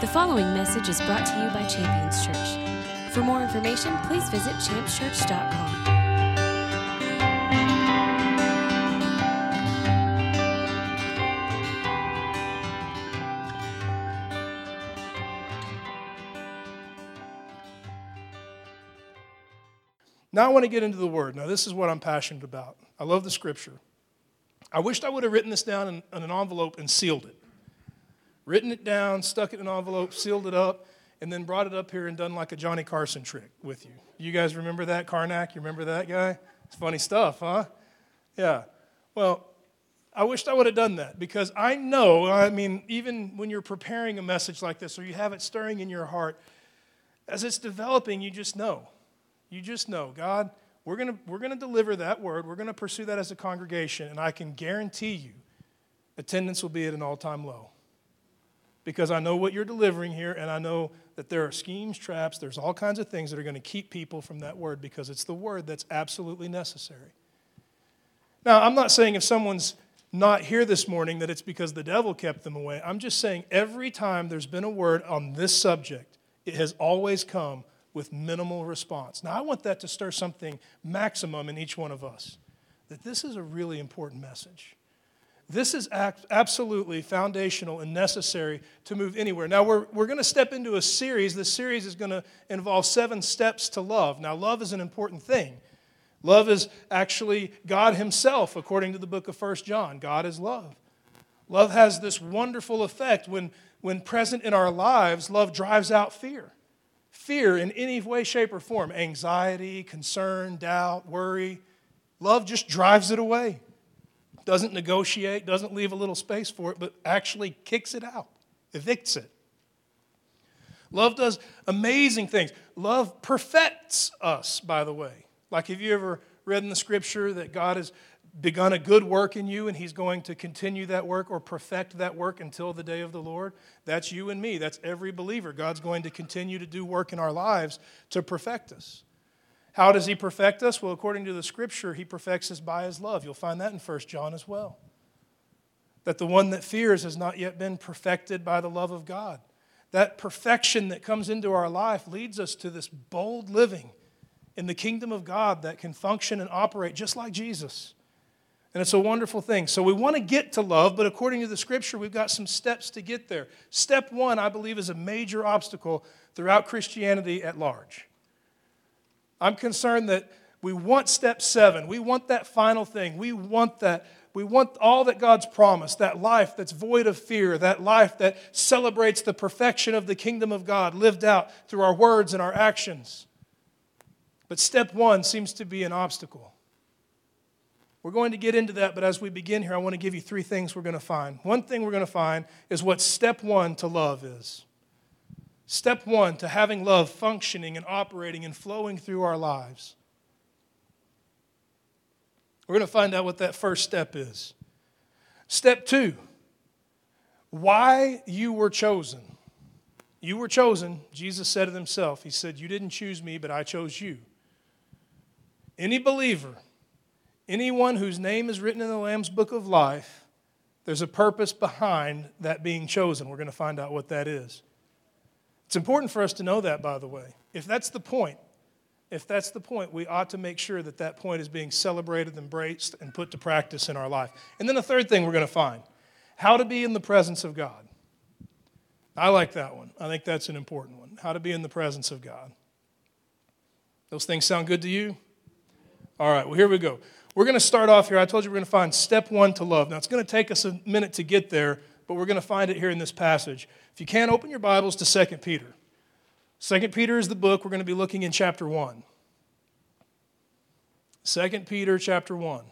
The following message is brought to you by Champions Church. For more information, please visit championschurch.com. Now I want to get into the word. Now, this is what I'm passionate about. I love the scripture. I wished I would have written this down in, in an envelope and sealed it. Written it down, stuck it in an envelope, sealed it up, and then brought it up here and done like a Johnny Carson trick with you. You guys remember that, Carnac? You remember that guy? It's funny stuff, huh? Yeah. Well, I wished I would have done that because I know, I mean, even when you're preparing a message like this or you have it stirring in your heart, as it's developing, you just know. You just know, God, we're going we're to deliver that word. We're going to pursue that as a congregation, and I can guarantee you attendance will be at an all time low. Because I know what you're delivering here, and I know that there are schemes, traps, there's all kinds of things that are going to keep people from that word because it's the word that's absolutely necessary. Now, I'm not saying if someone's not here this morning that it's because the devil kept them away. I'm just saying every time there's been a word on this subject, it has always come with minimal response. Now, I want that to stir something maximum in each one of us that this is a really important message. This is absolutely foundational and necessary to move anywhere. Now, we're, we're going to step into a series. This series is going to involve seven steps to love. Now, love is an important thing. Love is actually God Himself, according to the book of First John. God is love. Love has this wonderful effect when, when present in our lives, love drives out fear fear in any way, shape, or form anxiety, concern, doubt, worry. Love just drives it away. Doesn't negotiate, doesn't leave a little space for it, but actually kicks it out, evicts it. Love does amazing things. Love perfects us, by the way. Like, have you ever read in the scripture that God has begun a good work in you and he's going to continue that work or perfect that work until the day of the Lord. That's you and me. That's every believer. God's going to continue to do work in our lives to perfect us. How does he perfect us? Well, according to the scripture, he perfects us by his love. You'll find that in 1 John as well. That the one that fears has not yet been perfected by the love of God. That perfection that comes into our life leads us to this bold living in the kingdom of God that can function and operate just like Jesus. And it's a wonderful thing. So we want to get to love, but according to the scripture, we've got some steps to get there. Step one, I believe, is a major obstacle throughout Christianity at large. I'm concerned that we want step seven. We want that final thing. We want that. We want all that God's promised, that life that's void of fear, that life that celebrates the perfection of the kingdom of God lived out through our words and our actions. But step one seems to be an obstacle. We're going to get into that, but as we begin here, I want to give you three things we're going to find. One thing we're going to find is what step one to love is. Step one to having love functioning and operating and flowing through our lives. We're going to find out what that first step is. Step two, why you were chosen. You were chosen, Jesus said it himself. He said, You didn't choose me, but I chose you. Any believer anyone whose name is written in the Lamb's book of life, there's a purpose behind that being chosen. We're going to find out what that is. It's important for us to know that, by the way. If that's the point, if that's the point, we ought to make sure that that point is being celebrated, embraced, and put to practice in our life. And then the third thing we're going to find how to be in the presence of God. I like that one. I think that's an important one. How to be in the presence of God. Those things sound good to you? All right, well, here we go. We're going to start off here. I told you we're going to find step one to love. Now, it's going to take us a minute to get there, but we're going to find it here in this passage. If you can't open your Bibles to 2 Peter. 2 Peter is the book. We're going to be looking in chapter 1. 2 Peter chapter 1.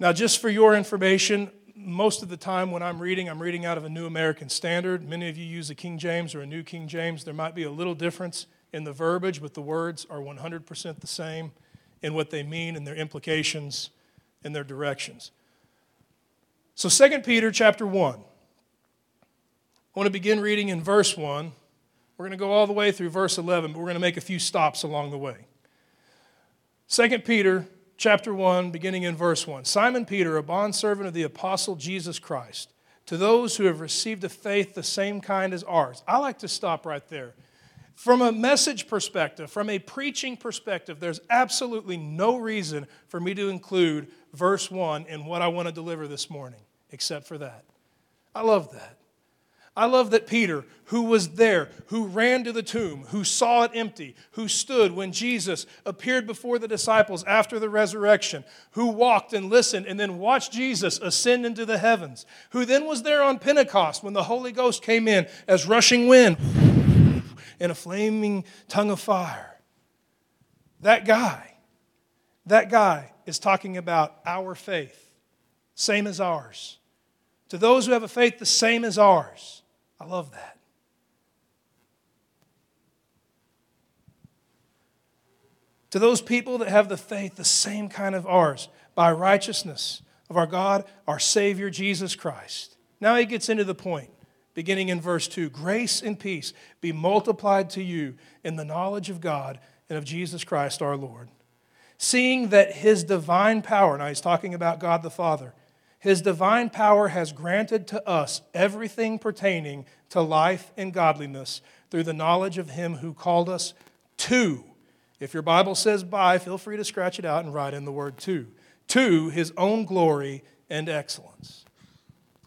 Now, just for your information, most of the time when I'm reading, I'm reading out of a New American Standard. Many of you use a King James or a New King James. There might be a little difference in the verbiage, but the words are 100% the same in what they mean and their implications and their directions. So 2 Peter chapter 1. I want to begin reading in verse 1. We're going to go all the way through verse 11, but we're going to make a few stops along the way. 2 Peter chapter 1, beginning in verse 1. Simon Peter, a bondservant of the apostle Jesus Christ, to those who have received a faith the same kind as ours. I like to stop right there. From a message perspective, from a preaching perspective, there's absolutely no reason for me to include verse 1 in what I want to deliver this morning, except for that. I love that. I love that Peter, who was there, who ran to the tomb, who saw it empty, who stood when Jesus appeared before the disciples after the resurrection, who walked and listened and then watched Jesus ascend into the heavens, who then was there on Pentecost when the Holy Ghost came in as rushing wind and a flaming tongue of fire. That guy, that guy is talking about our faith, same as ours. To those who have a faith the same as ours. I love that. To those people that have the faith the same kind of ours, by righteousness of our God, our Savior, Jesus Christ. Now he gets into the point, beginning in verse 2 Grace and peace be multiplied to you in the knowledge of God and of Jesus Christ our Lord. Seeing that his divine power, now he's talking about God the Father, his divine power has granted to us everything pertaining to life and godliness through the knowledge of Him who called us to. If your Bible says by, feel free to scratch it out and write in the word to. To His own glory and excellence.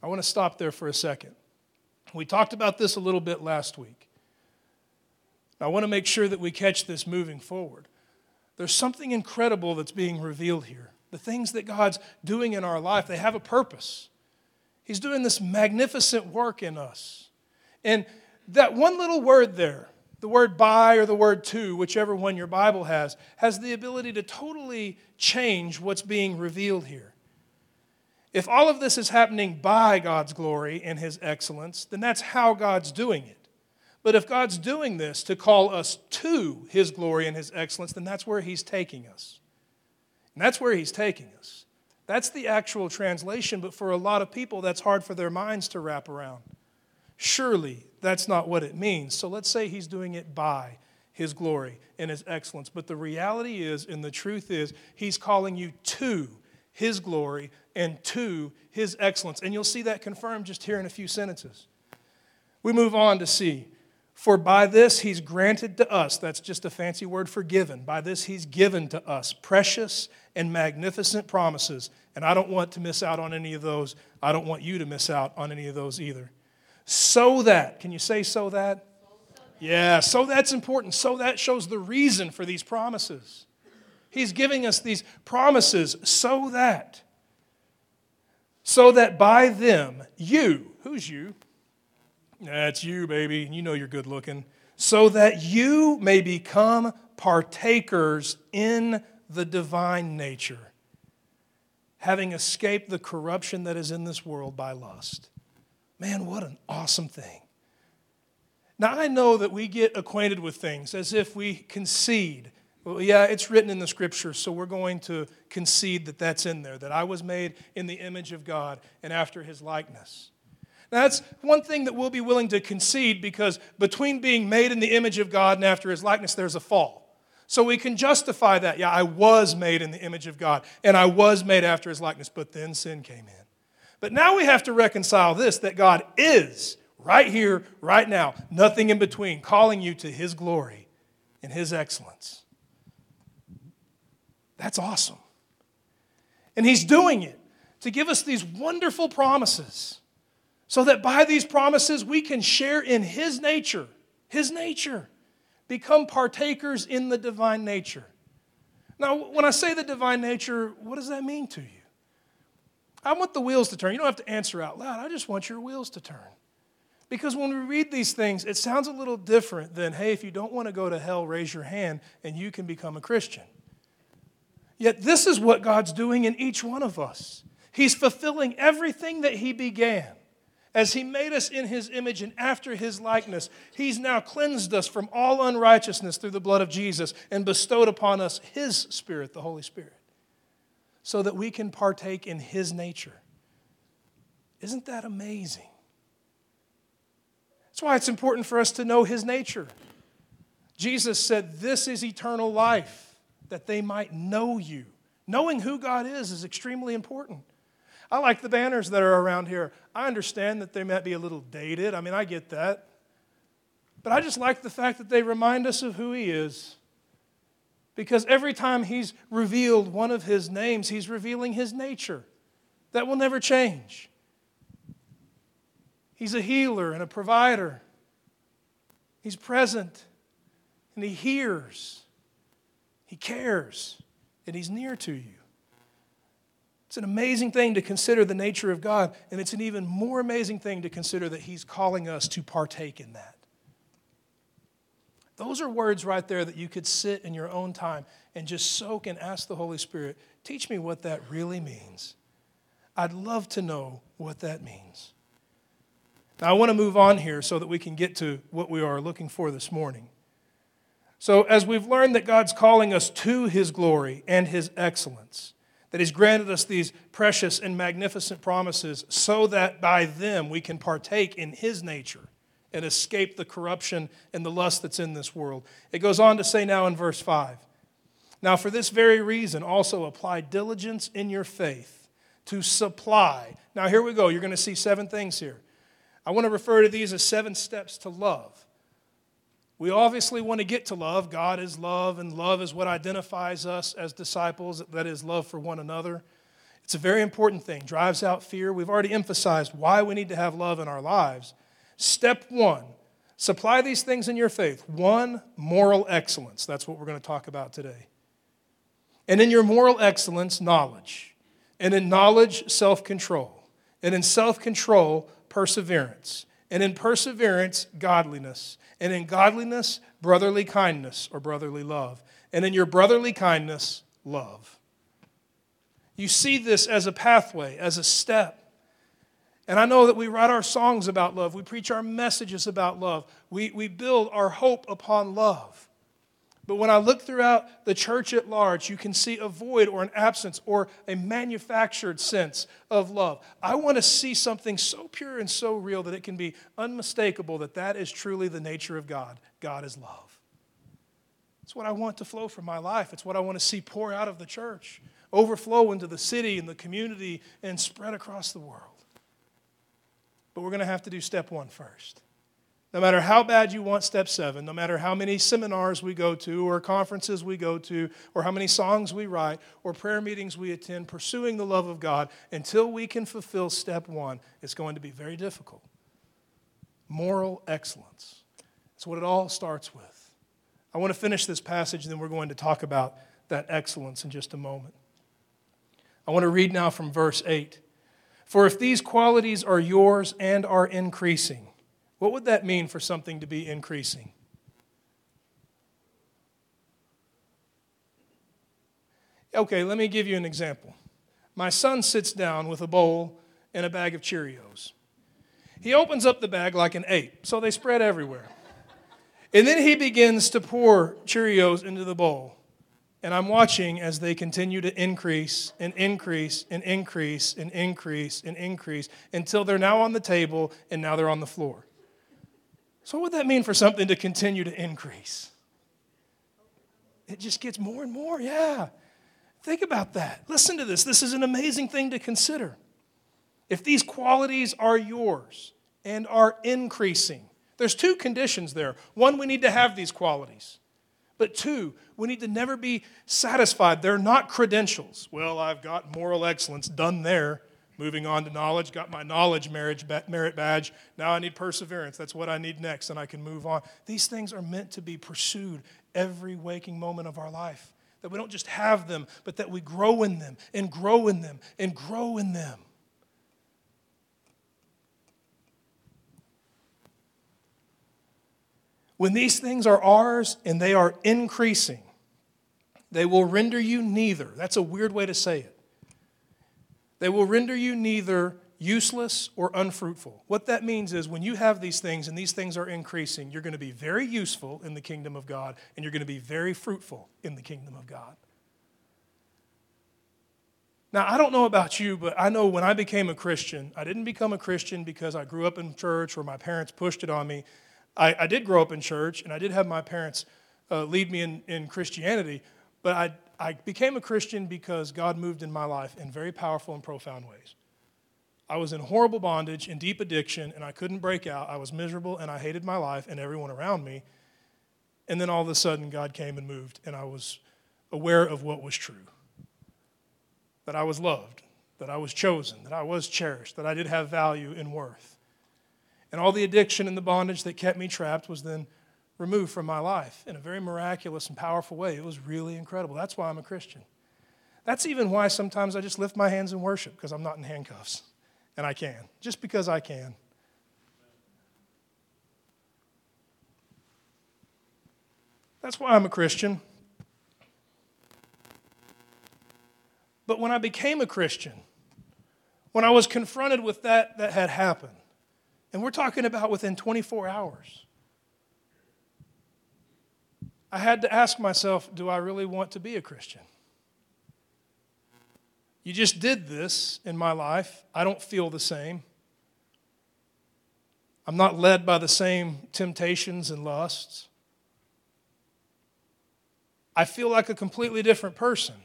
I want to stop there for a second. We talked about this a little bit last week. I want to make sure that we catch this moving forward. There's something incredible that's being revealed here the things that God's doing in our life, they have a purpose. He's doing this magnificent work in us. And that one little word there, the word by or the word to, whichever one your Bible has, has the ability to totally change what's being revealed here. If all of this is happening by God's glory and His excellence, then that's how God's doing it. But if God's doing this to call us to His glory and His excellence, then that's where He's taking us. And that's where he's taking us. That's the actual translation, but for a lot of people, that's hard for their minds to wrap around. Surely that's not what it means. So let's say he's doing it by his glory and his excellence. But the reality is, and the truth is, he's calling you to his glory and to his excellence. And you'll see that confirmed just here in a few sentences. We move on to see for by this he's granted to us, that's just a fancy word for given. By this he's given to us precious and magnificent promises. And I don't want to miss out on any of those. I don't want you to miss out on any of those either. So that, can you say so that? Yeah, so that's important. So that shows the reason for these promises. He's giving us these promises so that, so that by them, you, who's you? That's you, baby. You know you're good looking. So that you may become partakers in the divine nature, having escaped the corruption that is in this world by lust. Man, what an awesome thing. Now, I know that we get acquainted with things as if we concede. Well, yeah, it's written in the scripture, so we're going to concede that that's in there, that I was made in the image of God and after his likeness. That's one thing that we'll be willing to concede because between being made in the image of God and after his likeness, there's a fall. So we can justify that. Yeah, I was made in the image of God and I was made after his likeness, but then sin came in. But now we have to reconcile this that God is right here, right now, nothing in between, calling you to his glory and his excellence. That's awesome. And he's doing it to give us these wonderful promises so that by these promises we can share in his nature, his nature become partakers in the divine nature. Now, when I say the divine nature, what does that mean to you? I want the wheels to turn. You don't have to answer out loud. I just want your wheels to turn. Because when we read these things, it sounds a little different than, hey, if you don't want to go to hell, raise your hand and you can become a Christian. Yet this is what God's doing in each one of us. He's fulfilling everything that He began. As he made us in his image and after his likeness, he's now cleansed us from all unrighteousness through the blood of Jesus and bestowed upon us his Spirit, the Holy Spirit, so that we can partake in his nature. Isn't that amazing? That's why it's important for us to know his nature. Jesus said, This is eternal life, that they might know you. Knowing who God is is extremely important. I like the banners that are around here. I understand that they might be a little dated. I mean, I get that. But I just like the fact that they remind us of who He is. Because every time He's revealed one of His names, He's revealing His nature. That will never change. He's a healer and a provider. He's present and He hears. He cares and He's near to you. It's an amazing thing to consider the nature of God, and it's an even more amazing thing to consider that He's calling us to partake in that. Those are words right there that you could sit in your own time and just soak and ask the Holy Spirit, teach me what that really means. I'd love to know what that means. Now, I want to move on here so that we can get to what we are looking for this morning. So, as we've learned that God's calling us to His glory and His excellence, that He's granted us these precious and magnificent promises so that by them we can partake in His nature and escape the corruption and the lust that's in this world. It goes on to say now in verse 5 Now, for this very reason, also apply diligence in your faith to supply. Now, here we go. You're going to see seven things here. I want to refer to these as seven steps to love. We obviously want to get to love. God is love, and love is what identifies us as disciples. That is love for one another. It's a very important thing, drives out fear. We've already emphasized why we need to have love in our lives. Step one supply these things in your faith. One, moral excellence. That's what we're going to talk about today. And in your moral excellence, knowledge. And in knowledge, self control. And in self control, perseverance. And in perseverance, godliness and in godliness, brotherly kindness or brotherly love, and in your brotherly kindness, love. You see this as a pathway, as a step. And I know that we write our songs about love, we preach our messages about love, we, we build our hope upon love. But when I look throughout the church at large, you can see a void or an absence or a manufactured sense of love. I want to see something so pure and so real that it can be unmistakable that that is truly the nature of God. God is love. It's what I want to flow from my life. It's what I want to see pour out of the church, overflow into the city and the community, and spread across the world. But we're going to have to do step one first. No matter how bad you want step seven, no matter how many seminars we go to, or conferences we go to, or how many songs we write, or prayer meetings we attend, pursuing the love of God, until we can fulfill step one, it's going to be very difficult. Moral excellence. That's what it all starts with. I want to finish this passage, and then we're going to talk about that excellence in just a moment. I want to read now from verse 8. For if these qualities are yours and are increasing, what would that mean for something to be increasing? Okay, let me give you an example. My son sits down with a bowl and a bag of Cheerios. He opens up the bag like an ape, so they spread everywhere. And then he begins to pour Cheerios into the bowl. And I'm watching as they continue to increase and increase and increase and increase and increase until they're now on the table and now they're on the floor. So, what would that mean for something to continue to increase? It just gets more and more, yeah. Think about that. Listen to this. This is an amazing thing to consider. If these qualities are yours and are increasing, there's two conditions there. One, we need to have these qualities. But two, we need to never be satisfied. They're not credentials. Well, I've got moral excellence done there. Moving on to knowledge, got my knowledge merit badge. Now I need perseverance. That's what I need next, and I can move on. These things are meant to be pursued every waking moment of our life. That we don't just have them, but that we grow in them and grow in them and grow in them. When these things are ours and they are increasing, they will render you neither. That's a weird way to say it. They will render you neither useless or unfruitful. What that means is when you have these things and these things are increasing, you're going to be very useful in the kingdom of God and you're going to be very fruitful in the kingdom of God. Now, I don't know about you, but I know when I became a Christian, I didn't become a Christian because I grew up in church or my parents pushed it on me. I, I did grow up in church and I did have my parents uh, lead me in, in Christianity, but I I became a Christian because God moved in my life in very powerful and profound ways. I was in horrible bondage, in deep addiction, and I couldn't break out. I was miserable and I hated my life and everyone around me. And then all of a sudden, God came and moved, and I was aware of what was true that I was loved, that I was chosen, that I was cherished, that I did have value and worth. And all the addiction and the bondage that kept me trapped was then removed from my life in a very miraculous and powerful way. It was really incredible. That's why I'm a Christian. That's even why sometimes I just lift my hands in worship because I'm not in handcuffs. And I can, just because I can. That's why I'm a Christian. But when I became a Christian, when I was confronted with that that had happened, and we're talking about within 24 hours, I had to ask myself do I really want to be a Christian? You just did this in my life. I don't feel the same. I'm not led by the same temptations and lusts. I feel like a completely different person.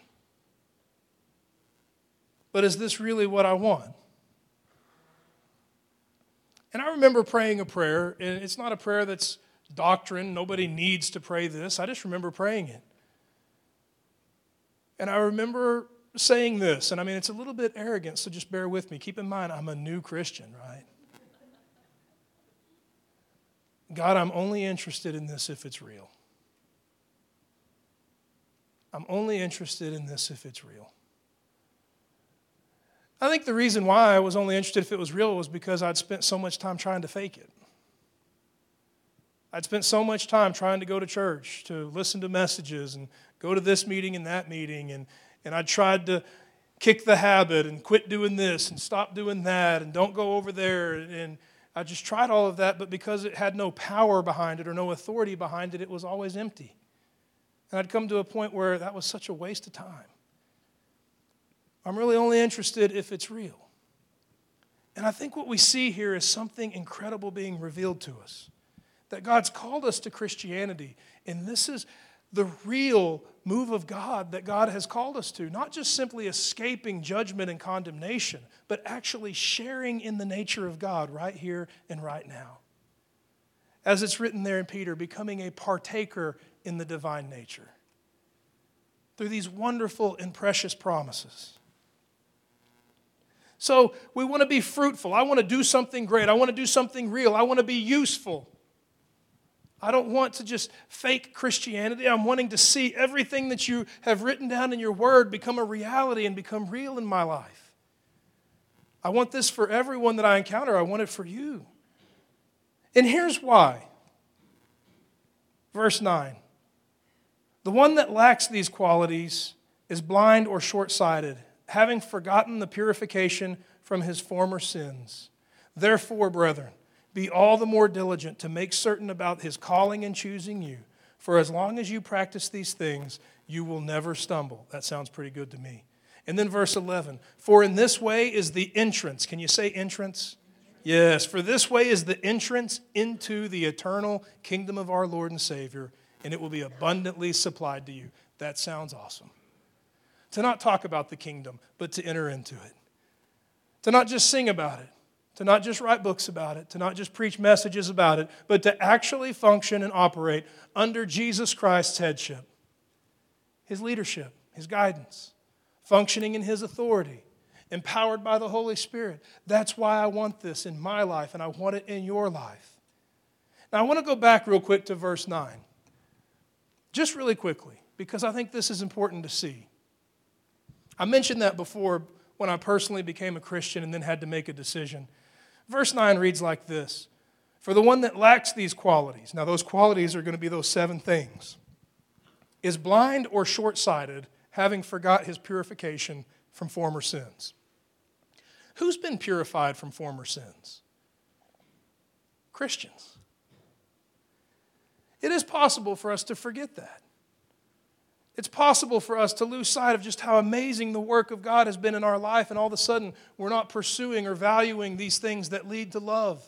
But is this really what I want? And I remember praying a prayer, and it's not a prayer that's doctrine. Nobody needs to pray this. I just remember praying it. And I remember saying this, and I mean, it's a little bit arrogant, so just bear with me. Keep in mind, I'm a new Christian, right? God, I'm only interested in this if it's real. I'm only interested in this if it's real. I think the reason why I was only interested if it was real was because I'd spent so much time trying to fake it. I'd spent so much time trying to go to church, to listen to messages, and go to this meeting and that meeting, and, and I tried to kick the habit and quit doing this and stop doing that and don't go over there. And I just tried all of that, but because it had no power behind it or no authority behind it, it was always empty. And I'd come to a point where that was such a waste of time. I'm really only interested if it's real. And I think what we see here is something incredible being revealed to us that God's called us to Christianity. And this is the real move of God that God has called us to. Not just simply escaping judgment and condemnation, but actually sharing in the nature of God right here and right now. As it's written there in Peter, becoming a partaker in the divine nature through these wonderful and precious promises. So we want to be fruitful. I want to do something great. I want to do something real. I want to be useful. I don't want to just fake Christianity. I'm wanting to see everything that you have written down in your word become a reality and become real in my life. I want this for everyone that I encounter. I want it for you. And here's why. Verse 9 The one that lacks these qualities is blind or short sighted having forgotten the purification from his former sins. Therefore, brethren, be all the more diligent to make certain about his calling and choosing you. For as long as you practice these things, you will never stumble. That sounds pretty good to me. And then verse 11 For in this way is the entrance. Can you say entrance? Yes, for this way is the entrance into the eternal kingdom of our Lord and Savior, and it will be abundantly supplied to you. That sounds awesome to not talk about the kingdom, but to enter into it. To not just sing about it, to not just write books about it, to not just preach messages about it, but to actually function and operate under Jesus Christ's headship, his leadership, his guidance, functioning in his authority, empowered by the Holy Spirit. That's why I want this in my life, and I want it in your life. Now, I want to go back real quick to verse 9, just really quickly, because I think this is important to see. I mentioned that before when I personally became a Christian and then had to make a decision. Verse 9 reads like this For the one that lacks these qualities, now those qualities are going to be those seven things, is blind or short sighted, having forgot his purification from former sins. Who's been purified from former sins? Christians. It is possible for us to forget that. It's possible for us to lose sight of just how amazing the work of God has been in our life, and all of a sudden we're not pursuing or valuing these things that lead to love.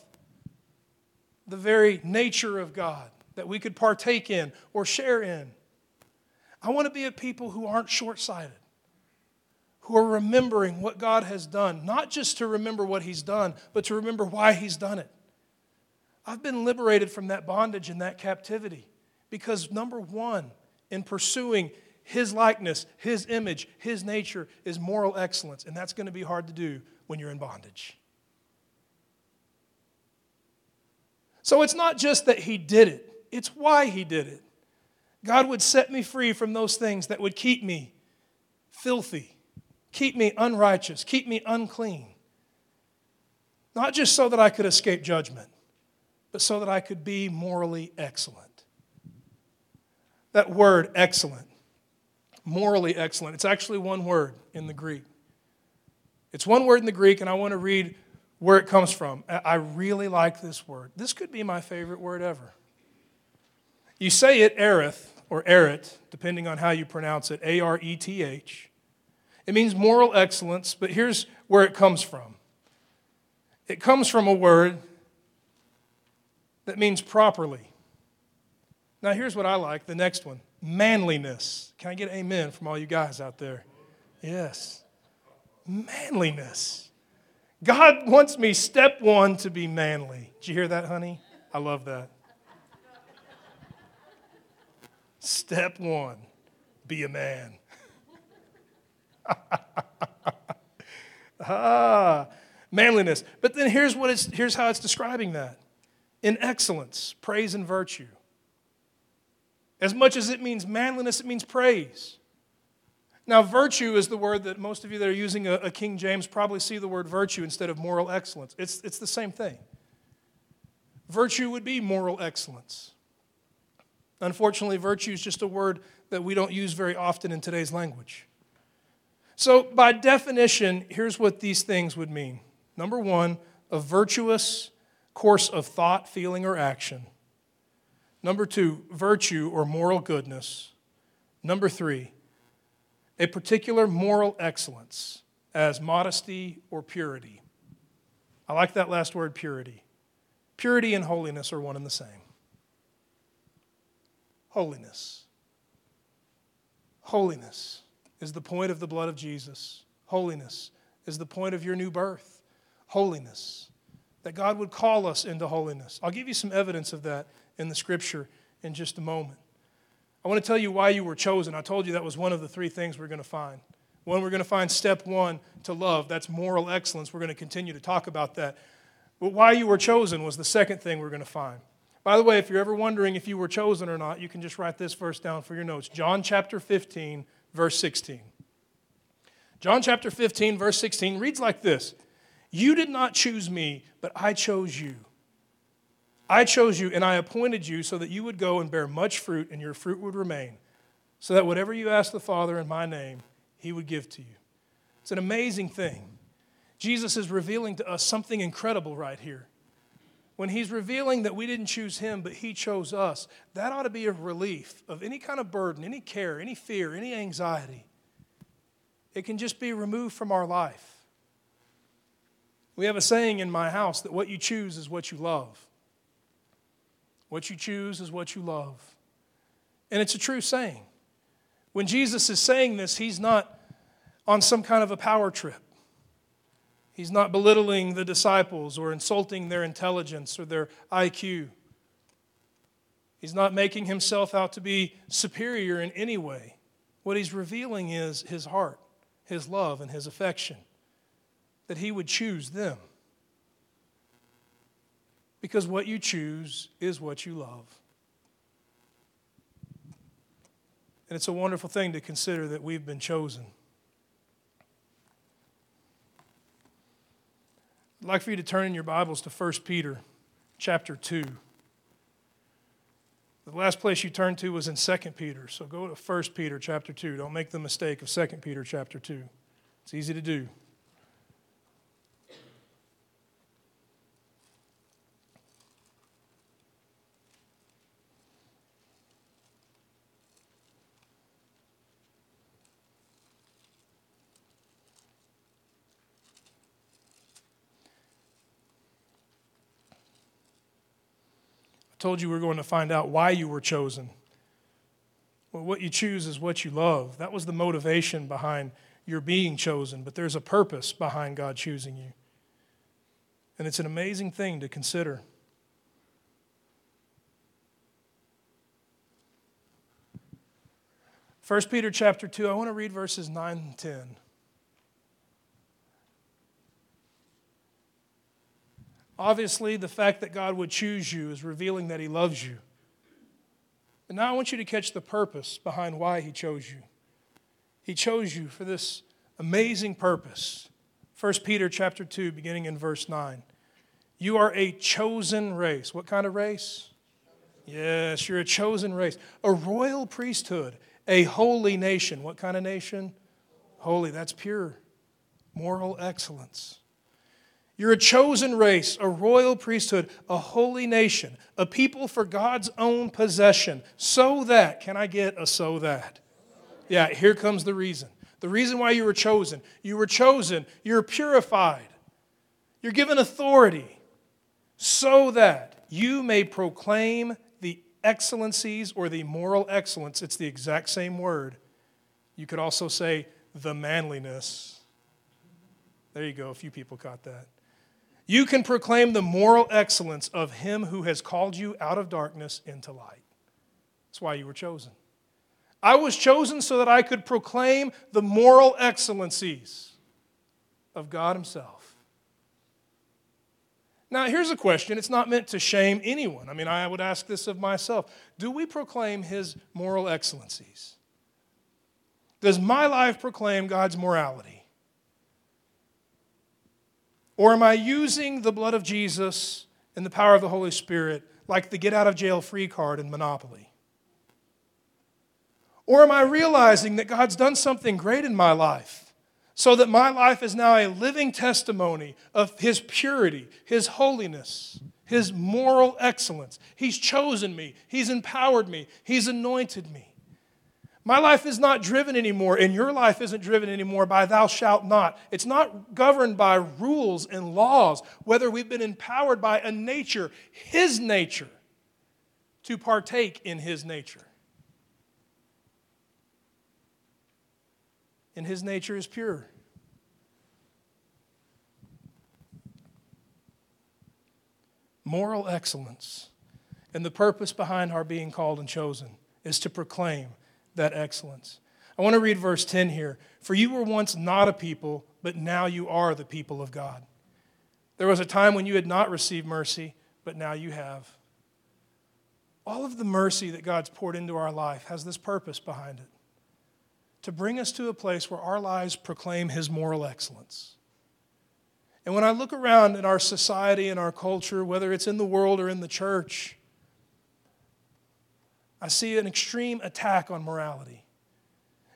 The very nature of God that we could partake in or share in. I want to be a people who aren't short sighted, who are remembering what God has done, not just to remember what He's done, but to remember why He's done it. I've been liberated from that bondage and that captivity because, number one, in pursuing His likeness, His image, His nature is moral excellence, and that's going to be hard to do when you're in bondage. So it's not just that He did it, it's why He did it. God would set me free from those things that would keep me filthy, keep me unrighteous, keep me unclean. Not just so that I could escape judgment, but so that I could be morally excellent. That word, excellent, morally excellent, it's actually one word in the Greek. It's one word in the Greek, and I want to read where it comes from. I really like this word. This could be my favorite word ever. You say it ereth or eret, depending on how you pronounce it, A R E T H. It means moral excellence, but here's where it comes from it comes from a word that means properly. Now, here's what I like the next one manliness. Can I get amen from all you guys out there? Yes. Manliness. God wants me, step one, to be manly. Did you hear that, honey? I love that. Step one be a man. ah, manliness. But then here's, what it's, here's how it's describing that in excellence, praise, and virtue. As much as it means manliness, it means praise. Now, virtue is the word that most of you that are using a, a, King James probably see the word virtue instead of moral excellence. It's, it's the same thing. Virtue would be moral excellence. Unfortunately, virtue is just a word that we don't use very often in today's language. So, by definition, here's what these things would mean number one, a virtuous course of thought, feeling, or action. Number two, virtue or moral goodness. Number three, a particular moral excellence as modesty or purity. I like that last word, purity. Purity and holiness are one and the same. Holiness. Holiness is the point of the blood of Jesus. Holiness is the point of your new birth. Holiness. That God would call us into holiness. I'll give you some evidence of that in the scripture in just a moment. I want to tell you why you were chosen. I told you that was one of the three things we're going to find. One, we're going to find step one to love. That's moral excellence. We're going to continue to talk about that. But why you were chosen was the second thing we're going to find. By the way, if you're ever wondering if you were chosen or not, you can just write this verse down for your notes John chapter 15, verse 16. John chapter 15, verse 16 reads like this You did not choose me, but I chose you. I chose you and I appointed you so that you would go and bear much fruit and your fruit would remain, so that whatever you ask the Father in my name, he would give to you. It's an amazing thing. Jesus is revealing to us something incredible right here when he's revealing that we didn't choose him, but he chose us, that ought to be a relief of any kind of burden, any care, any fear, any anxiety. It can just be removed from our life. We have a saying in my house that what you choose is what you love. What you choose is what you love. And it's a true saying. When Jesus is saying this, he's not on some kind of a power trip. He's not belittling the disciples or insulting their intelligence or their IQ. He's not making himself out to be superior in any way. What he's revealing is his heart, his love, and his affection, that he would choose them. Because what you choose is what you love. And it's a wonderful thing to consider that we've been chosen. I'd like for you to turn in your Bibles to 1 Peter chapter 2. The last place you turned to was in 2 Peter, so go to 1 Peter chapter 2. Don't make the mistake of 2 Peter chapter 2. It's easy to do. Told you we are going to find out why you were chosen. Well, what you choose is what you love. That was the motivation behind you're being chosen, but there's a purpose behind God choosing you. And it's an amazing thing to consider. 1 Peter chapter 2, I want to read verses 9 and 10. Obviously, the fact that God would choose you is revealing that He loves you. And now I want you to catch the purpose behind why He chose you. He chose you for this amazing purpose. 1 Peter chapter 2, beginning in verse 9. You are a chosen race. What kind of race? Yes, you're a chosen race, a royal priesthood a holy nation. What kind of nation? Holy, that's pure. Moral excellence. You're a chosen race, a royal priesthood, a holy nation, a people for God's own possession, so that, can I get a so that? Yeah, here comes the reason. The reason why you were chosen. You were chosen, you're purified, you're given authority, so that you may proclaim the excellencies or the moral excellence, it's the exact same word. You could also say the manliness. There you go, a few people caught that. You can proclaim the moral excellence of him who has called you out of darkness into light. That's why you were chosen. I was chosen so that I could proclaim the moral excellencies of God Himself. Now, here's a question. It's not meant to shame anyone. I mean, I would ask this of myself Do we proclaim his moral excellencies? Does my life proclaim God's morality? Or am I using the blood of Jesus and the power of the Holy Spirit like the get out of jail free card in Monopoly? Or am I realizing that God's done something great in my life? so that my life is now a living testimony of His purity, His holiness, His moral excellence. He's chosen me, He's empowered me, He's anointed me. My life is not driven anymore, and your life isn't driven anymore by thou shalt not. It's not governed by rules and laws, whether we've been empowered by a nature, His nature, to partake in His nature. and his nature is pure. Moral excellence. And the purpose behind our being called and chosen is to proclaim that excellence. I want to read verse 10 here. For you were once not a people, but now you are the people of God. There was a time when you had not received mercy, but now you have. All of the mercy that God's poured into our life has this purpose behind it to bring us to a place where our lives proclaim His moral excellence. And when I look around in our society and our culture, whether it's in the world or in the church, I see an extreme attack on morality.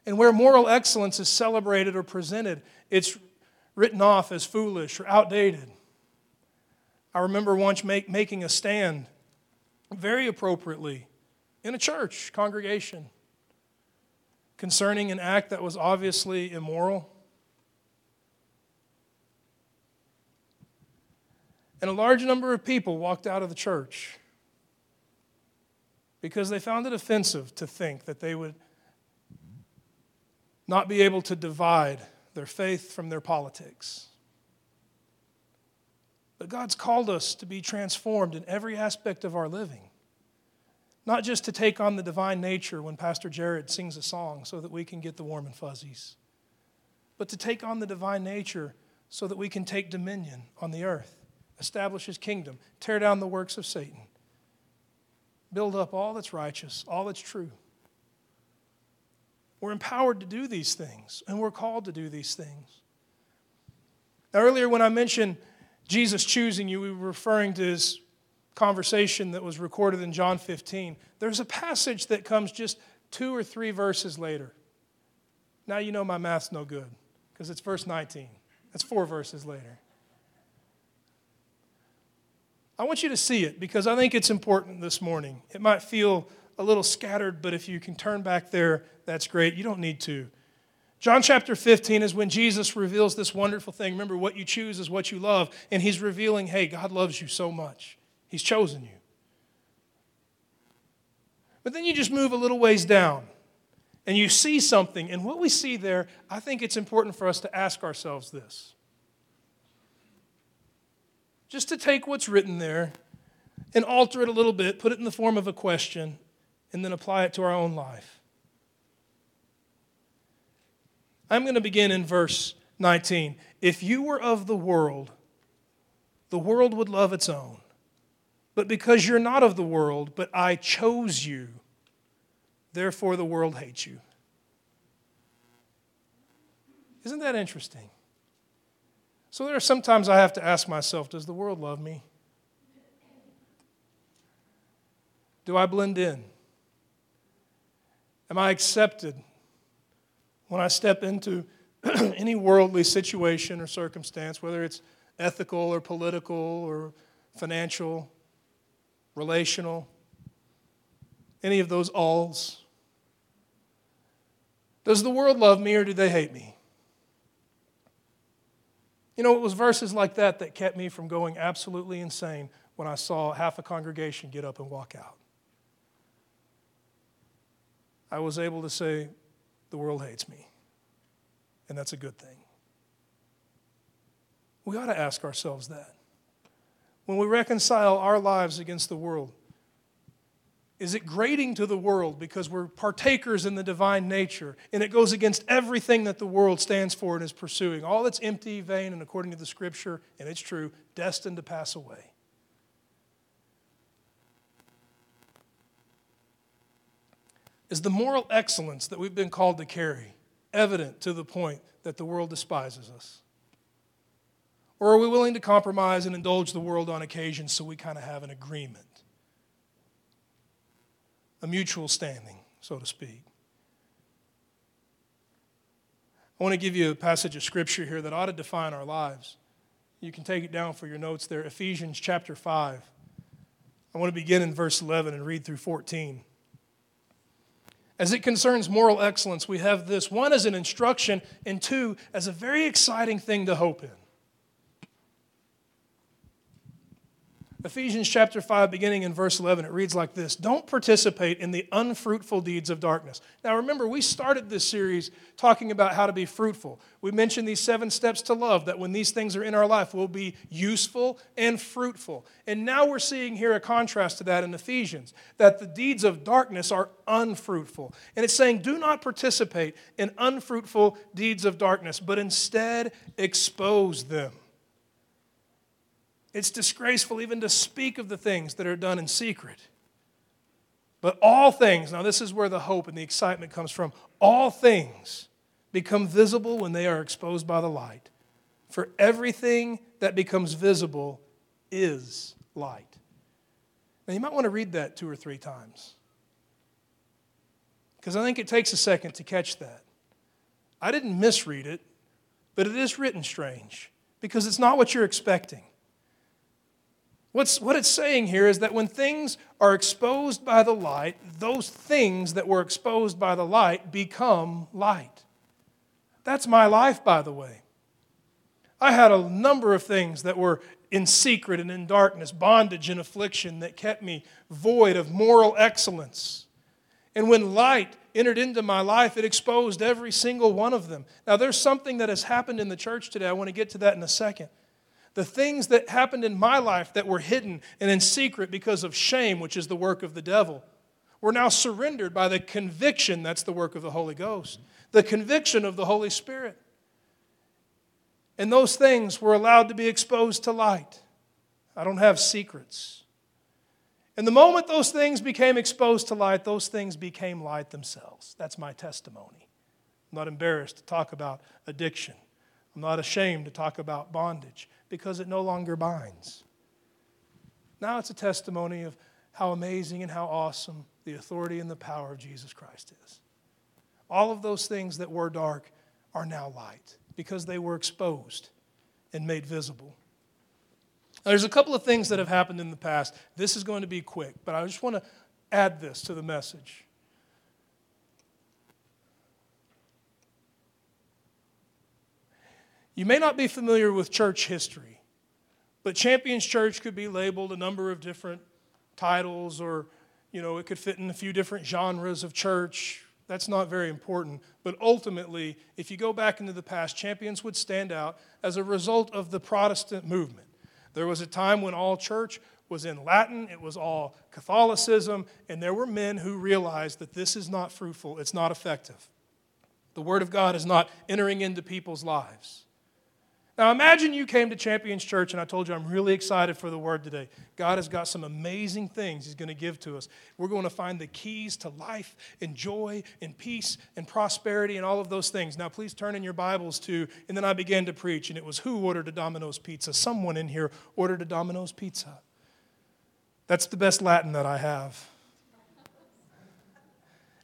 And where moral excellence is celebrated or presented, it's written off as foolish or outdated. I remember once make, making a stand very appropriately in a church congregation concerning an act that was obviously immoral. And a large number of people walked out of the church because they found it offensive to think that they would not be able to divide their faith from their politics. But God's called us to be transformed in every aspect of our living. Not just to take on the divine nature when Pastor Jared sings a song so that we can get the warm and fuzzies, but to take on the divine nature so that we can take dominion on the earth, establish his kingdom, tear down the works of Satan, build up all that's righteous, all that's true. We're empowered to do these things, and we're called to do these things. Now, earlier when I mentioned Jesus choosing you, we were referring to his conversation that was recorded in John 15, there's a passage that comes just two or three verses later. Now you know my math's no good because it's verse 19. That's four verses later. I want you to see it because I think it's important this morning. It might feel a little scattered, but if you can turn back there, that's great. You don't need to. John chapter 15 is when Jesus reveals this wonderful thing. Remember, what you choose is what you love. And he's revealing, hey, God loves you so much. He's chosen you. But then you just move a little ways down. and you see something, and what we see there, I think it's important for us to ask ourselves this. Just to take what's written there and alter it a little bit, put it in the form of a question, and then apply it to our own life. I'm going to begin in verse 19. If you were of the world, the world would love its own. But because you're not of the world, but I chose you, therefore the world hates you. Isn't that interesting? So there are sometimes I have to ask myself, does the world love me? Do I blend in? Am I accepted when I step into any worldly situation or circumstance, whether it's ethical or political or financial, relational, any of those alls? Does the world love me or do they hate me? You know, it was verses like that that kept me from going absolutely insane when I saw half a congregation get up and walk out. I was able to say, The world hates me. And that's a good thing. We ought to ask ourselves that. When we reconcile our lives against the world, is it grating to the world because we're partakers in the divine nature and it goes against everything that the world stands for and is pursuing? All that's empty, vain, and according to the scripture, and it's true, destined to pass away. Is the moral excellence that we've been called to carry evident to the point that the world despises us? Or are we willing to compromise and indulge the world on occasion so we kind of have an agreement? A mutual standing, so to speak. I want to give you a passage of scripture here that ought to define our lives. You can take it down for your notes there. Ephesians chapter 5. I want to begin in verse 11 and read through 14. As it concerns moral excellence, we have this one as an instruction, and two as a very exciting thing to hope in. Ephesians chapter 5, beginning in verse 11, it reads like this Don't participate in the unfruitful deeds of darkness. Now, remember, we started this series talking about how to be fruitful. We mentioned these seven steps to love, that when these things are in our life, we'll be useful and fruitful. And now we're seeing here a contrast to that in Ephesians, that the deeds of darkness are unfruitful. And it's saying, Do not participate in unfruitful deeds of darkness, but instead expose them. It's disgraceful even to speak of the things that are done in secret. But all things, now this is where the hope and the excitement comes from, all things become visible when they are exposed by the light. For everything that becomes visible is light. Now you might want to read that two or three times. Because I think it takes a second to catch that. I didn't misread it, but it is written strange because it's not what you're expecting. What's, what it's saying here is that when things are exposed by the light, those things that were exposed by the light become light. That's my life, by the way. I had a number of things that were in secret and in darkness, bondage and affliction that kept me void of moral excellence. And when light entered into my life, it exposed every single one of them. Now, there's something that has happened in the church today. I want to get to that in a second the things that happened in my life that were hidden and in secret because of shame, which is the work of the devil, were now surrendered by the conviction that's the work of the Holy Ghost, the conviction of the Holy Spirit. And those things were allowed to be exposed to light. I don't have secrets. And the moment those things became exposed to light, those things became light themselves. That's my testimony. I'm not embarrassed to talk about addiction. I'm not ashamed to talk about bondage because it no longer binds. Now it's a testimony of how amazing and how awesome the authority and the power of Jesus Christ is. All of those things that were dark are now light because they were exposed and made visible. Now, there's a couple of things that have happened in the past. This is going to be quick, but I just want to add this to the message. You may not be familiar with church history, but Champions Church could be labeled a number of different titles, or, you know, it could fit in a few different genres of church That's not very important. But ultimately, if you go back into the past, champions would stand out as a result of the Protestant movement. There was a time when all church was in Latin, it was all Catholicism, and there were men who realized that this is not fruitful, it's not effective. The Word of God is not entering into people's lives. Now, imagine you came to Champions Church and I told you I'm really excited for the word today. God has got some amazing things He's going to give to us. We're going to find the keys to life and joy and peace and prosperity and all of those things. Now, please turn in your Bibles to, and then I began to preach, and it was who ordered a Domino's pizza? Someone in here ordered a Domino's pizza. That's the best Latin that I have.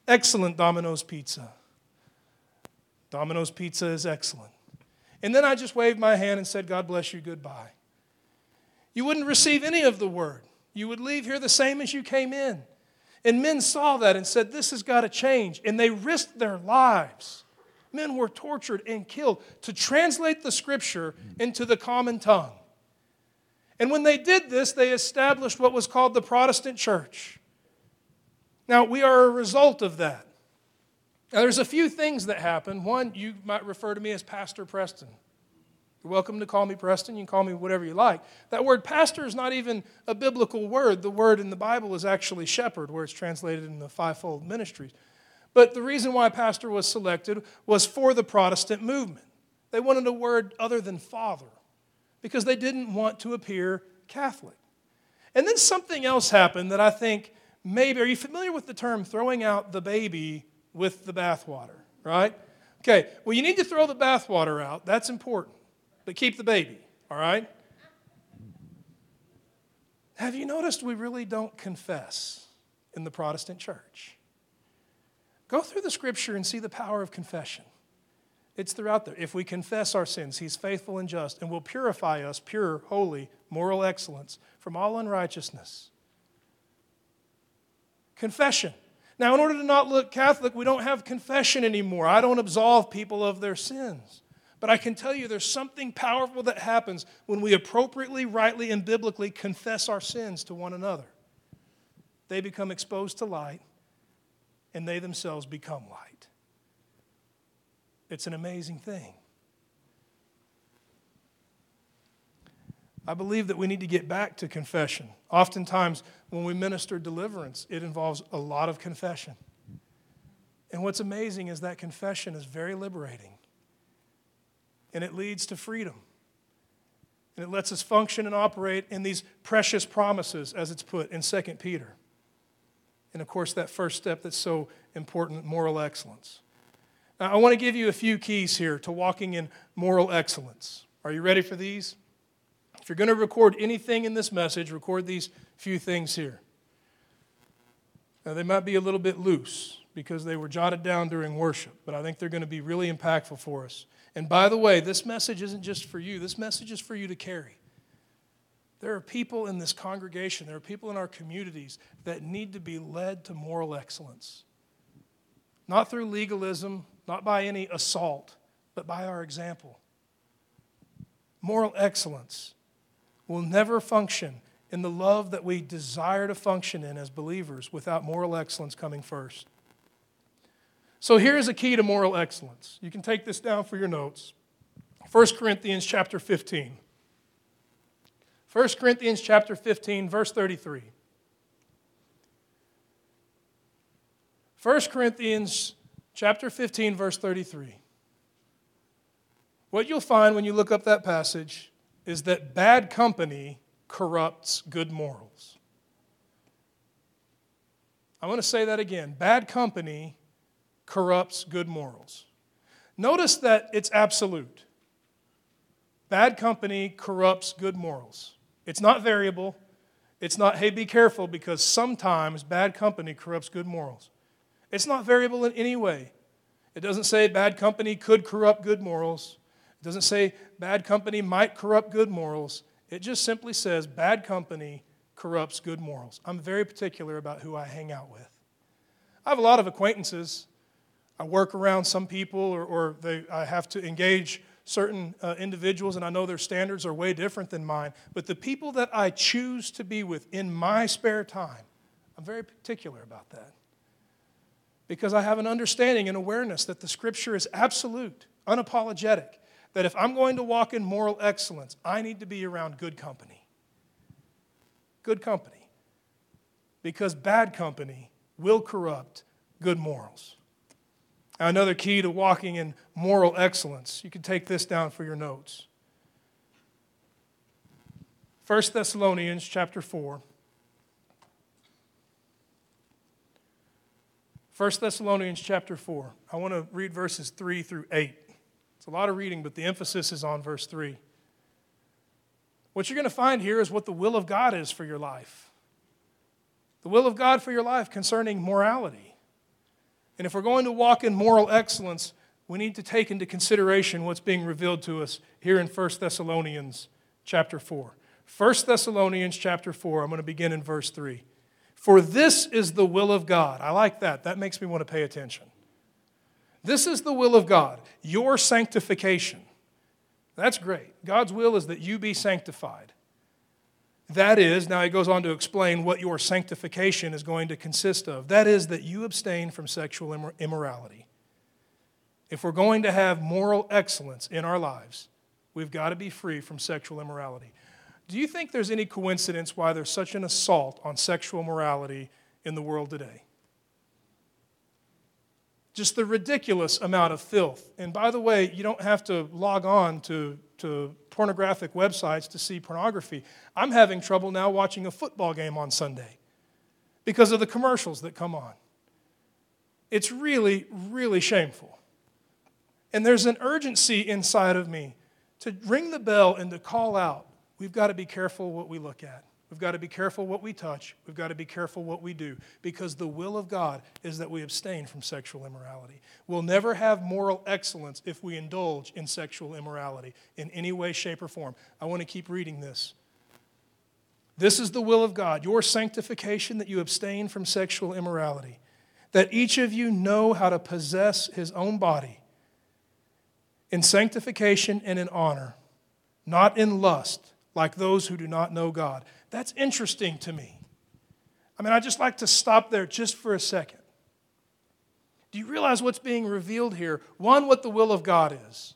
Excellent Domino's pizza. Domino's pizza is excellent. And then I just waved my hand and said, God bless you, goodbye. You wouldn't receive any of the word. You would leave here the same as you came in. And men saw that and said, This has got to change. And they risked their lives. Men were tortured and killed to translate the scripture into the common tongue. And when they did this, they established what was called the Protestant church. Now, we are a result of that. Now, there's a few things that happen. One, you might refer to me as Pastor Preston. You're welcome to call me Preston. You can call me whatever you like. That word pastor is not even a biblical word. The word in the Bible is actually shepherd, where it's translated in the fivefold ministries. But the reason why pastor was selected was for the Protestant movement. They wanted a word other than father because they didn't want to appear Catholic. And then something else happened that I think maybe, are you familiar with the term throwing out the baby with the bathwater, right? Okay, well, you need to throw the bathwater out. That's important. But keep the baby, all right? Have you noticed we really don't confess in the Protestant church? Go through the scripture and see the power of confession. It's throughout there. If we confess our sins, He's faithful and just and will purify us, pure, holy, moral excellence, from all unrighteousness. Confession. Now, in order to not look Catholic, we don't have confession anymore. I don't absolve people of their sins. But I can tell you there's something powerful that happens when we appropriately, rightly, and biblically confess our sins to one another. They become exposed to light, and they themselves become light. It's an amazing thing. I believe that we need to get back to confession. Oftentimes, when we minister deliverance, it involves a lot of confession. And what's amazing is that confession is very liberating. And it leads to freedom. And it lets us function and operate in these precious promises, as it's put in 2 Peter. And of course, that first step that's so important moral excellence. Now, I want to give you a few keys here to walking in moral excellence. Are you ready for these? If you're going to record anything in this message, record these few things here. Now, they might be a little bit loose because they were jotted down during worship, but I think they're going to be really impactful for us. And by the way, this message isn't just for you, this message is for you to carry. There are people in this congregation, there are people in our communities that need to be led to moral excellence. Not through legalism, not by any assault, but by our example. Moral excellence will never function in the love that we desire to function in as believers without moral excellence coming first. So here's a key to moral excellence. You can take this down for your notes. 1 Corinthians chapter 15. 1 Corinthians chapter 15 verse 33. 1 Corinthians chapter 15 verse 33. What you'll find when you look up that passage is that bad company corrupts good morals. I want to say that again. Bad company corrupts good morals. Notice that it's absolute. Bad company corrupts good morals. It's not variable. It's not, hey, be careful, because sometimes bad company corrupts good morals. It's not variable in any way. It doesn't say bad company could corrupt good morals. It doesn't say bad company might corrupt good morals. It just simply says bad company corrupts good morals. I'm very particular about who I hang out with. I have a lot of acquaintances. I work around some people, or, or they, I have to engage certain uh, individuals, and I know their standards are way different than mine. But the people that I choose to be with in my spare time, I'm very particular about that because I have an understanding and awareness that the scripture is absolute, unapologetic, that if I'm going to walk in moral excellence, I need to be around good company. Good company. Because bad company will corrupt good morals. Now, Another key to walking in moral excellence, you can take this down for your notes. 1 Thessalonians chapter 4. 1 Thessalonians chapter 4. I want to read verses 3 through 8. It's a lot of reading, but the emphasis is on verse 3. What you're going to find here is what the will of God is for your life. The will of God for your life concerning morality. And if we're going to walk in moral excellence, we need to take into consideration what's being revealed to us here in 1 Thessalonians chapter 4. 1 Thessalonians chapter 4, I'm going to begin in verse 3. For this is the will of God. I like that. That makes me want to pay attention. This is the will of God, your sanctification. That's great. God's will is that you be sanctified. That is, now he goes on to explain what your sanctification is going to consist of. That is, that you abstain from sexual immorality. If we're going to have moral excellence in our lives, we've got to be free from sexual immorality. Do you think there's any coincidence why there's such an assault on sexual morality in the world today? Just the ridiculous amount of filth. And by the way, you don't have to log on to, to pornographic websites to see pornography. I'm having trouble now watching a football game on Sunday because of the commercials that come on. It's really, really shameful. And there's an urgency inside of me to ring the bell and to call out we've got to be careful what we look at. We've got to be careful what we touch. We've got to be careful what we do because the will of God is that we abstain from sexual immorality. We'll never have moral excellence if we indulge in sexual immorality in any way, shape, or form. I want to keep reading this. This is the will of God, your sanctification, that you abstain from sexual immorality, that each of you know how to possess his own body in sanctification and in honor, not in lust, like those who do not know God that's interesting to me. I mean, I just like to stop there just for a second. Do you realize what's being revealed here? One, what the will of God is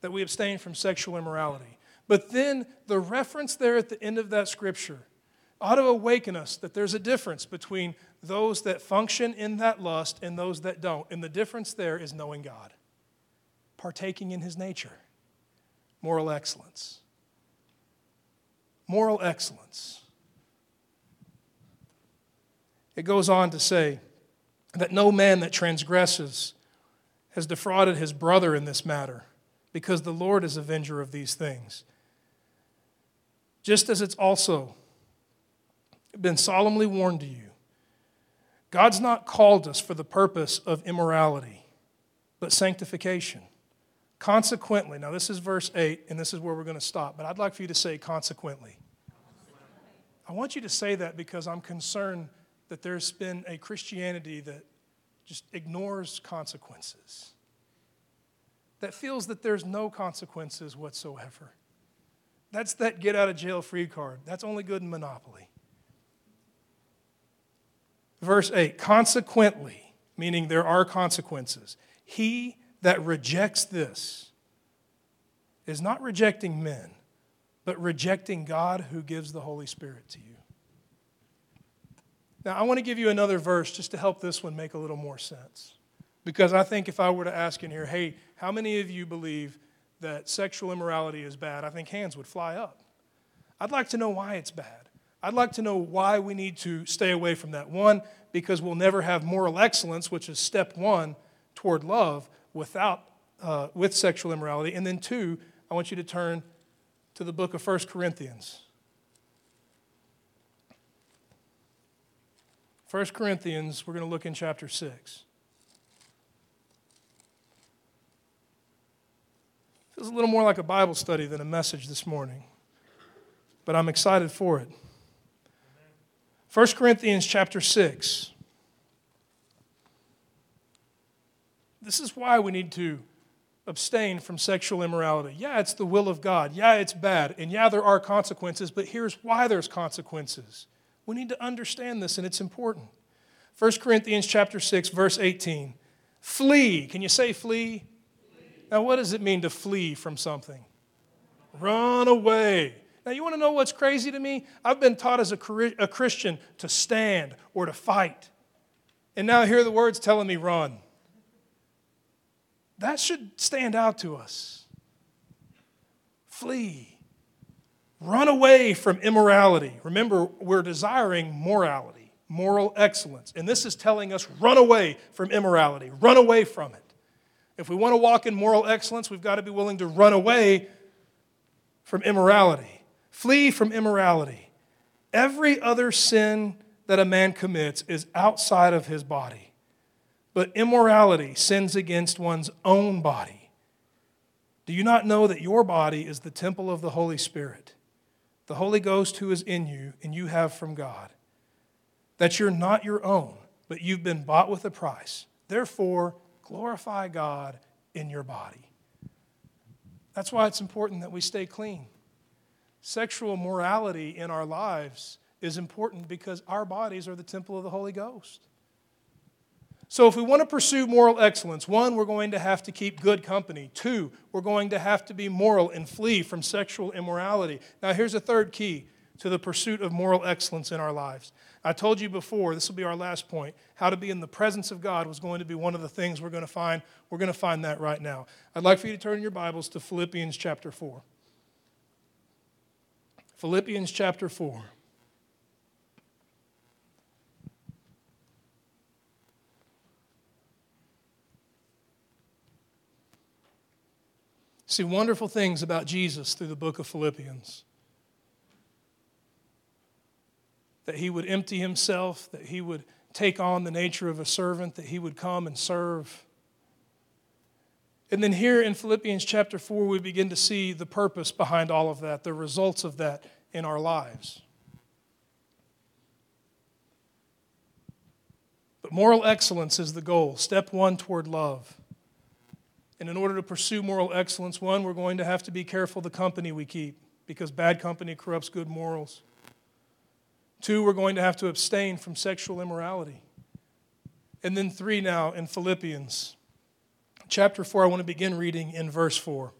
that we abstain from sexual immorality. But then the reference there at the end of that scripture ought to awaken us that there's a difference between those that function in that lust and those that don't. And the difference there is knowing God, partaking in his nature, moral excellence moral excellence. It goes on to say that no man that transgresses has defrauded his brother in this matter, because the Lord is avenger of these things. Just as it's also been solemnly warned to you, God's not called us for the purpose of immorality, but sanctification. Consequently, now this is verse 8, and this is where we're going to stop, but I'd like for you to say consequently. I want you to say that because I'm concerned that there's been a Christianity that just ignores consequences, that feels that there's no consequences whatsoever. That's that get out of jail free card. That's only good in Monopoly. Verse 8 consequently, meaning there are consequences. He that rejects this is not rejecting men, but rejecting God who gives the Holy Spirit to you. Now, I want to give you another verse just to help this one make a little more sense. Because I think if I were to ask in here, hey, how many of you believe that sexual immorality is bad? I think hands would fly up. I'd like to know why it's bad. I'd like to know why we need to stay away from that. One, because we'll never have moral excellence, which is step one toward love without, uh, with sexual immorality. And then two, I want you to turn to the book of 1 Corinthians. 1 Corinthians, we're going to look in chapter 6. Feels a little more like a Bible study than a message this morning, but I'm excited for it. 1 Corinthians chapter 6. This is why we need to abstain from sexual immorality. Yeah, it's the will of God. Yeah, it's bad. And yeah, there are consequences, but here's why there's consequences. We need to understand this, and it's important. 1 Corinthians chapter 6 verse 18. Flee. Can you say flee? Now what does it mean to flee from something? Run away. Now you want to know what's crazy to me? I've been taught as a, a Christian to stand or to fight. And now I hear the words telling me run. That should stand out to us. Flee. Run away from immorality. Remember, we're desiring morality, moral excellence. And this is telling us run away from immorality, run away from it. If we want to walk in moral excellence, we've got to be willing to run away from immorality. Flee from immorality. Every other sin that a man commits is outside of his body. But immorality sins against one's own body. Do you not know that your body is the temple of the Holy Spirit, the Holy Ghost who is in you, and you have from God? That you're not your own, but you've been bought with a price. Therefore, glorify God in your body. That's why it's important that we stay clean. Sexual morality in our lives is important because our bodies are the temple of the Holy Ghost. So, if we want to pursue moral excellence, one, we're going to have to keep good company. Two, we're going to have to be moral and flee from sexual immorality. Now, here's a third key to the pursuit of moral excellence in our lives. I told you before, this will be our last point. How to be in the presence of God was going to be one of the things we're going to find. We're going to find that right now. I'd like for you to turn your Bibles to Philippians chapter 4. Philippians chapter 4. See wonderful things about Jesus through the book of Philippians. That he would empty himself, that he would take on the nature of a servant, that he would come and serve. And then here in Philippians chapter 4, we begin to see the purpose behind all of that, the results of that in our lives. But moral excellence is the goal, step one toward love. And in order to pursue moral excellence, one, we're going to have to be careful the company we keep because bad company corrupts good morals. Two, we're going to have to abstain from sexual immorality. And then three, now in Philippians chapter 4, I want to begin reading in verse 4.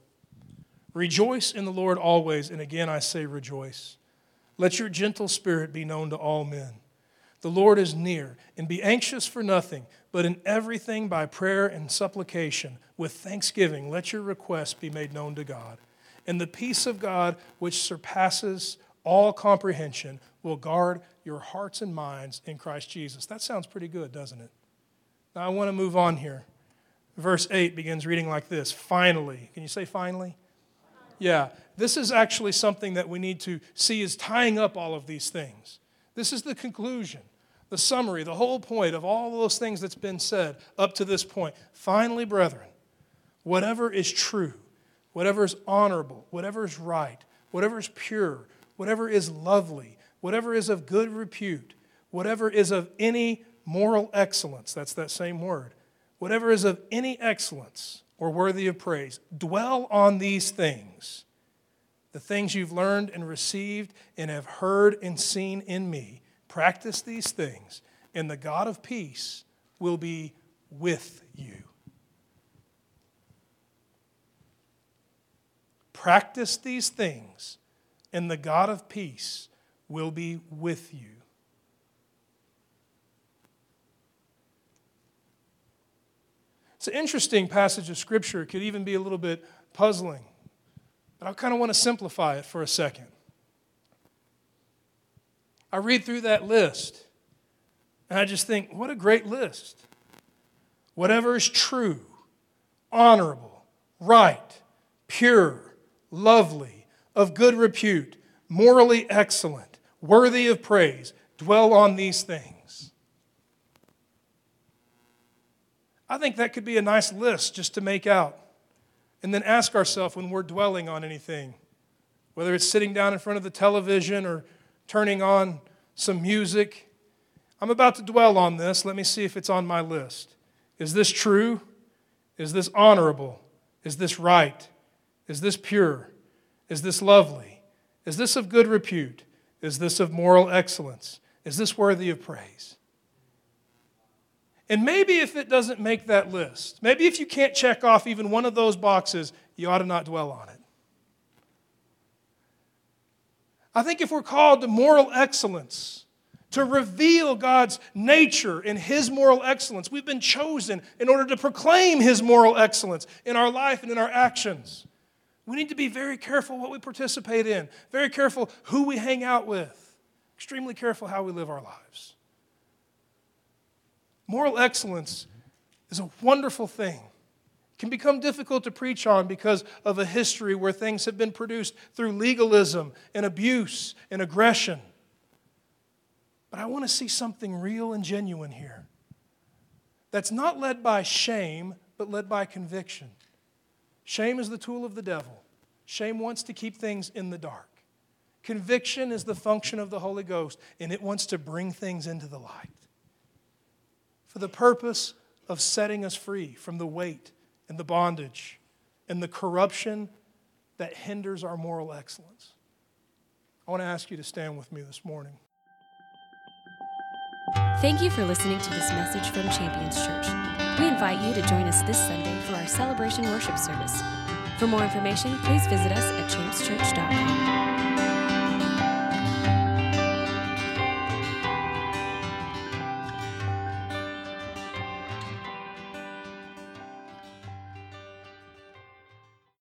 Rejoice in the Lord always, and again I say rejoice. Let your gentle spirit be known to all men. The Lord is near, and be anxious for nothing, but in everything by prayer and supplication, with thanksgiving, let your requests be made known to God. And the peace of God, which surpasses all comprehension, will guard your hearts and minds in Christ Jesus. That sounds pretty good, doesn't it? Now I want to move on here. Verse 8 begins reading like this Finally. Can you say finally? Yeah. This is actually something that we need to see is tying up all of these things. This is the conclusion, the summary, the whole point of all those things that's been said up to this point. Finally, brethren, whatever is true, whatever is honorable, whatever is right, whatever is pure, whatever is lovely, whatever is of good repute, whatever is of any moral excellence, that's that same word, whatever is of any excellence or worthy of praise, dwell on these things the things you've learned and received and have heard and seen in me. Practice these things, and the God of peace will be with you. Practice these things, and the God of peace will be with you. It's an interesting passage of Scripture. It could even be a little bit puzzling. But I kind of want to simplify it for a second. I read through that list, and I just think, what a great list. Whatever is true, honorable, right, pure, lovely, of good repute, morally excellent, worthy of praise, dwell on these things. I think that could be a nice list just to make out and then ask ourselves when we're dwelling on anything, whether it's sitting down in front of the television or turning on some music. I'm about to dwell on this. Let me see if it's on my list. Is this true? Is this honorable? Is this right? Is this pure? Is this lovely? Is this of good repute? Is this of moral excellence? Is this worthy of praise? And maybe if it doesn't make that list, maybe if you can't check off even one of those boxes, you ought to not dwell on it. I think if we're called to moral excellence, to reveal God's nature and His moral excellence, we've been chosen in order to proclaim His moral excellence in our life and in our actions. We need to be very careful what we participate in, very careful who we hang out with, extremely careful how we live our lives. Moral excellence is a wonderful thing. Can become difficult to preach on because of a history where things have been produced through legalism and abuse and aggression. But I want to see something real and genuine here that's not led by shame, but led by conviction. Shame is the tool of the devil. Shame wants to keep things in the dark. Conviction is the function of the Holy Ghost, and it wants to bring things into the light for the purpose of setting us free from the weight and the bondage and the corruption that hinders our moral excellence. I want to ask you to stand with me this morning. Thank you for listening to this message from Champions Church. We invite you to join us this Sunday for our celebration worship service. For more information, please visit us at